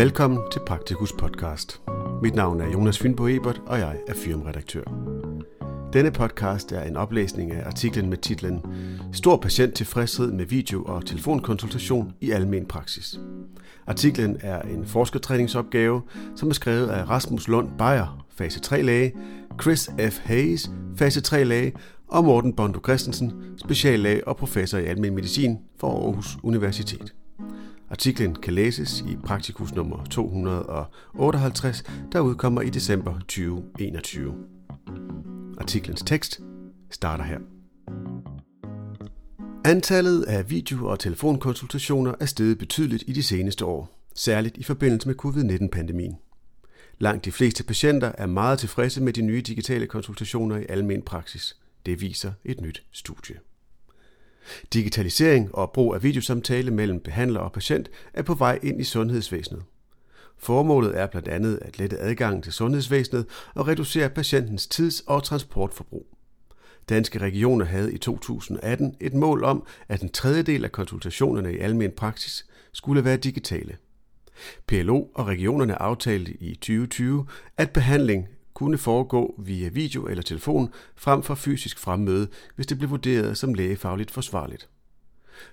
Velkommen til Praktikus podcast. Mit navn er Jonas Fynbo Ebert, og jeg er firmaredaktør. Denne podcast er en oplæsning af artiklen med titlen Stor patienttilfredshed med video- og telefonkonsultation i almen praksis. Artiklen er en forskertræningsopgave, som er skrevet af Rasmus Lund Beyer, fase 3 læge, Chris F. Hayes, fase 3 læge, og Morten Bondo Christensen, speciallæge og professor i almen medicin for Aarhus Universitet. Artiklen kan læses i Praktikus nummer 258, der udkommer i december 2021. Artiklens tekst starter her. Antallet af video- og telefonkonsultationer er steget betydeligt i de seneste år, særligt i forbindelse med covid-19-pandemien. Langt de fleste patienter er meget tilfredse med de nye digitale konsultationer i almen praksis. Det viser et nyt studie. Digitalisering og brug af videosamtale mellem behandler og patient er på vej ind i sundhedsvæsenet. Formålet er blandt andet at lette adgangen til sundhedsvæsenet og reducere patientens tids- og transportforbrug. Danske regioner havde i 2018 et mål om, at en tredjedel af konsultationerne i almen praksis skulle være digitale. PLO og regionerne aftalte i 2020, at behandling kunne foregå via video eller telefon frem for fysisk fremmøde, hvis det blev vurderet som lægefagligt forsvarligt.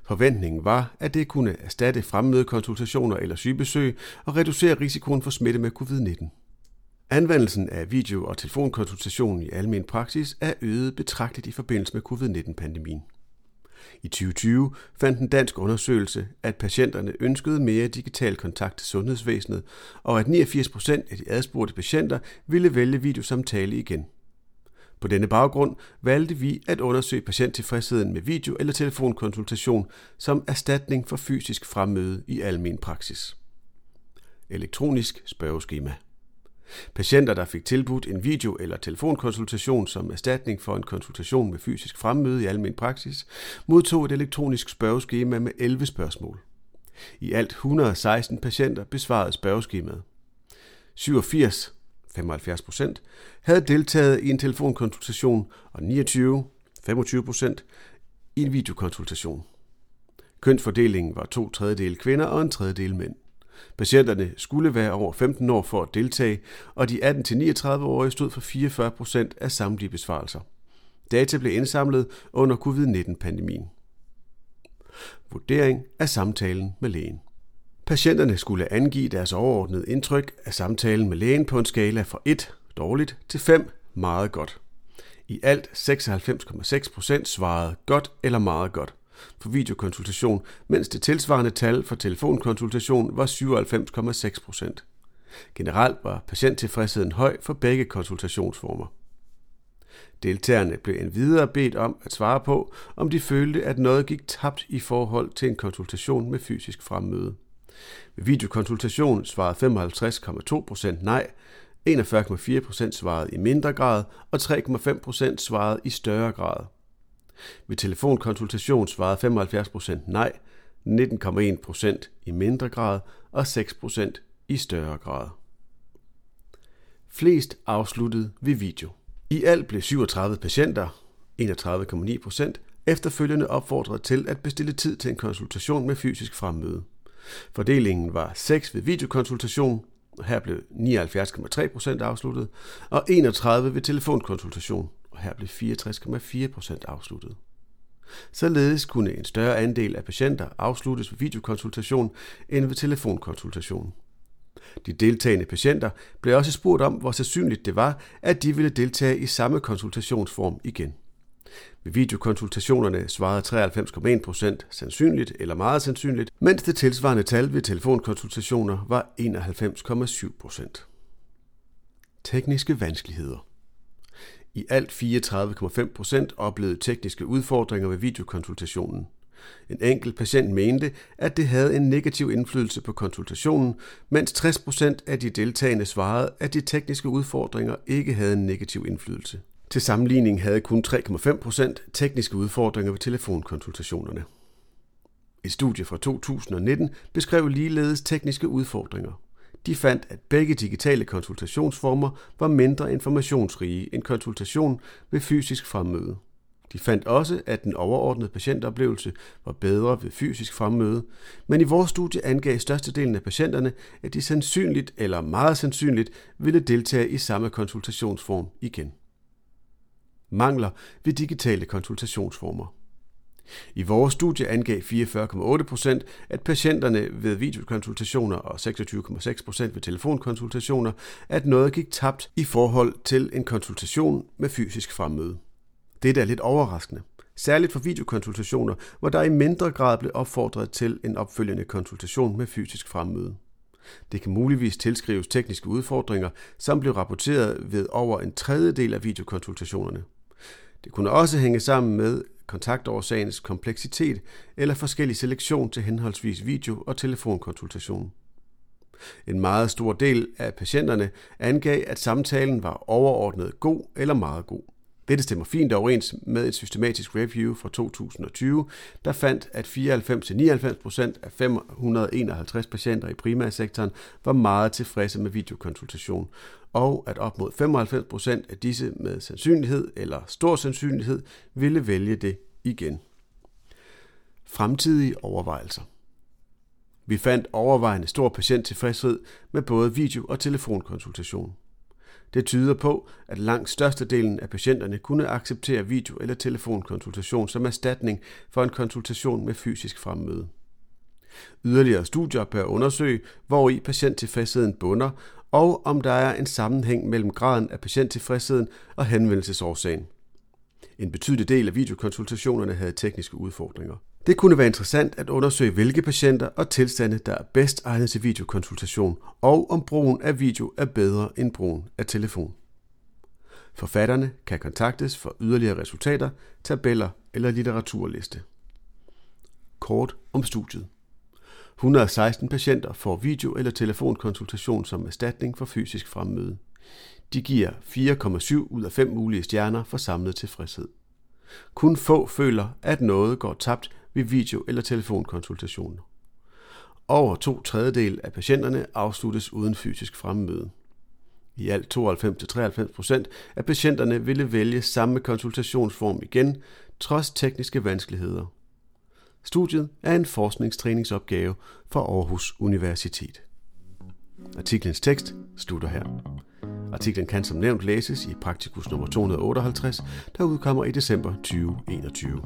Forventningen var, at det kunne erstatte fremmødekonsultationer eller sygebesøg og reducere risikoen for smitte med covid-19. Anvendelsen af video- og telefonkonsultation i almen praksis er øget betragteligt i forbindelse med covid-19-pandemien. I 2020 fandt en dansk undersøgelse, at patienterne ønskede mere digital kontakt til sundhedsvæsenet, og at 89 procent af de adspurgte patienter ville vælge videosamtale igen. På denne baggrund valgte vi at undersøge patienttilfredsheden med video- eller telefonkonsultation som erstatning for fysisk fremmøde i almen praksis. Elektronisk spørgeskema. Patienter, der fik tilbudt en video- eller telefonkonsultation som erstatning for en konsultation med fysisk fremmøde i almen praksis, modtog et elektronisk spørgeskema med 11 spørgsmål. I alt 116 patienter besvarede spørgeskemaet. 87 75 procent, havde deltaget i en telefonkonsultation, og 29, 25 procent, i en videokonsultation. Kønsfordelingen var to tredjedel kvinder og en tredjedel mænd. Patienterne skulle være over 15 år for at deltage, og de 18-39-årige stod for 44 procent af samtlige besvarelser. Data blev indsamlet under covid-19-pandemien. Vurdering af samtalen med lægen. Patienterne skulle angive deres overordnede indtryk af samtalen med lægen på en skala fra 1 dårligt til 5 meget godt. I alt 96,6 procent svarede godt eller meget godt for videokonsultation, mens det tilsvarende tal for telefonkonsultation var 97,6 procent. Generelt var patienttilfredsheden høj for begge konsultationsformer. Deltagerne blev endvidere bedt om at svare på, om de følte, at noget gik tabt i forhold til en konsultation med fysisk fremmøde. Ved videokonsultation svarede 55,2 procent nej, 41,4 procent svarede i mindre grad, og 3,5 procent svarede i større grad. Ved telefonkonsultation svarede 75 procent nej, 19,1 procent i mindre grad og 6 procent i større grad. Flest afsluttede ved video. I alt blev 37 patienter, 31,9 procent, efterfølgende opfordret til at bestille tid til en konsultation med fysisk fremmøde. Fordelingen var 6 ved videokonsultation, her blev 79,3 procent afsluttet, og 31 ved telefonkonsultation, og her blev 64,4 procent afsluttet. Således kunne en større andel af patienter afsluttes ved videokonsultation end ved telefonkonsultation. De deltagende patienter blev også spurgt om, hvor sandsynligt det var, at de ville deltage i samme konsultationsform igen. Ved videokonsultationerne svarede 93,1 procent sandsynligt eller meget sandsynligt, mens det tilsvarende tal ved telefonkonsultationer var 91,7 procent. Tekniske vanskeligheder i alt 34,5 procent oplevede tekniske udfordringer ved videokonsultationen. En enkelt patient mente, at det havde en negativ indflydelse på konsultationen, mens 60 procent af de deltagende svarede, at de tekniske udfordringer ikke havde en negativ indflydelse. Til sammenligning havde kun 3,5 procent tekniske udfordringer ved telefonkonsultationerne. Et studie fra 2019 beskrev ligeledes tekniske udfordringer. De fandt, at begge digitale konsultationsformer var mindre informationsrige end konsultation ved fysisk fremmøde. De fandt også, at den overordnede patientoplevelse var bedre ved fysisk fremmøde, men i vores studie angav størstedelen af patienterne, at de sandsynligt eller meget sandsynligt ville deltage i samme konsultationsform igen. Mangler ved digitale konsultationsformer. I vores studie angav 44,8 procent, at patienterne ved videokonsultationer og 26,6 procent ved telefonkonsultationer, at noget gik tabt i forhold til en konsultation med fysisk fremmøde. Det er lidt overraskende. Særligt for videokonsultationer, hvor der i mindre grad blev opfordret til en opfølgende konsultation med fysisk fremmøde. Det kan muligvis tilskrives tekniske udfordringer, som blev rapporteret ved over en tredjedel af videokonsultationerne. Det kunne også hænge sammen med kontaktårsagens kompleksitet eller forskellig selektion til henholdsvis video- og telefonkonsultation. En meget stor del af patienterne angav, at samtalen var overordnet god eller meget god. Dette stemmer fint overens med et systematisk review fra 2020, der fandt, at 94-99% af 551 patienter i primærsektoren var meget tilfredse med videokonsultation, og at op mod 95% af disse med sandsynlighed eller stor sandsynlighed ville vælge det igen. Fremtidige overvejelser Vi fandt overvejende stor patienttilfredshed med både video- og telefonkonsultation. Det tyder på, at langt størstedelen af patienterne kunne acceptere video- eller telefonkonsultation som erstatning for en konsultation med fysisk fremmøde. Yderligere studier bør undersøge, hvor i patienttilfredsheden bunder, og om der er en sammenhæng mellem graden af patienttilfredsheden og henvendelsesårsagen. En betydelig del af videokonsultationerne havde tekniske udfordringer. Det kunne være interessant at undersøge, hvilke patienter og tilstande, der er bedst egnet til videokonsultation, og om brugen af video er bedre end brugen af telefon. Forfatterne kan kontaktes for yderligere resultater, tabeller eller litteraturliste. Kort om studiet. 116 patienter får video- eller telefonkonsultation som erstatning for fysisk fremmøde. De giver 4,7 ud af 5 mulige stjerner for samlet tilfredshed. Kun få føler, at noget går tabt ved video- eller telefonkonsultationer. Over to tredjedel af patienterne afsluttes uden fysisk fremmøde. I alt 92-93 procent af patienterne ville vælge samme konsultationsform igen, trods tekniske vanskeligheder. Studiet er en forskningstræningsopgave for Aarhus Universitet. Artiklens tekst slutter her. Artiklen kan som nævnt læses i Praktikus nummer 258, der udkommer i december 2021.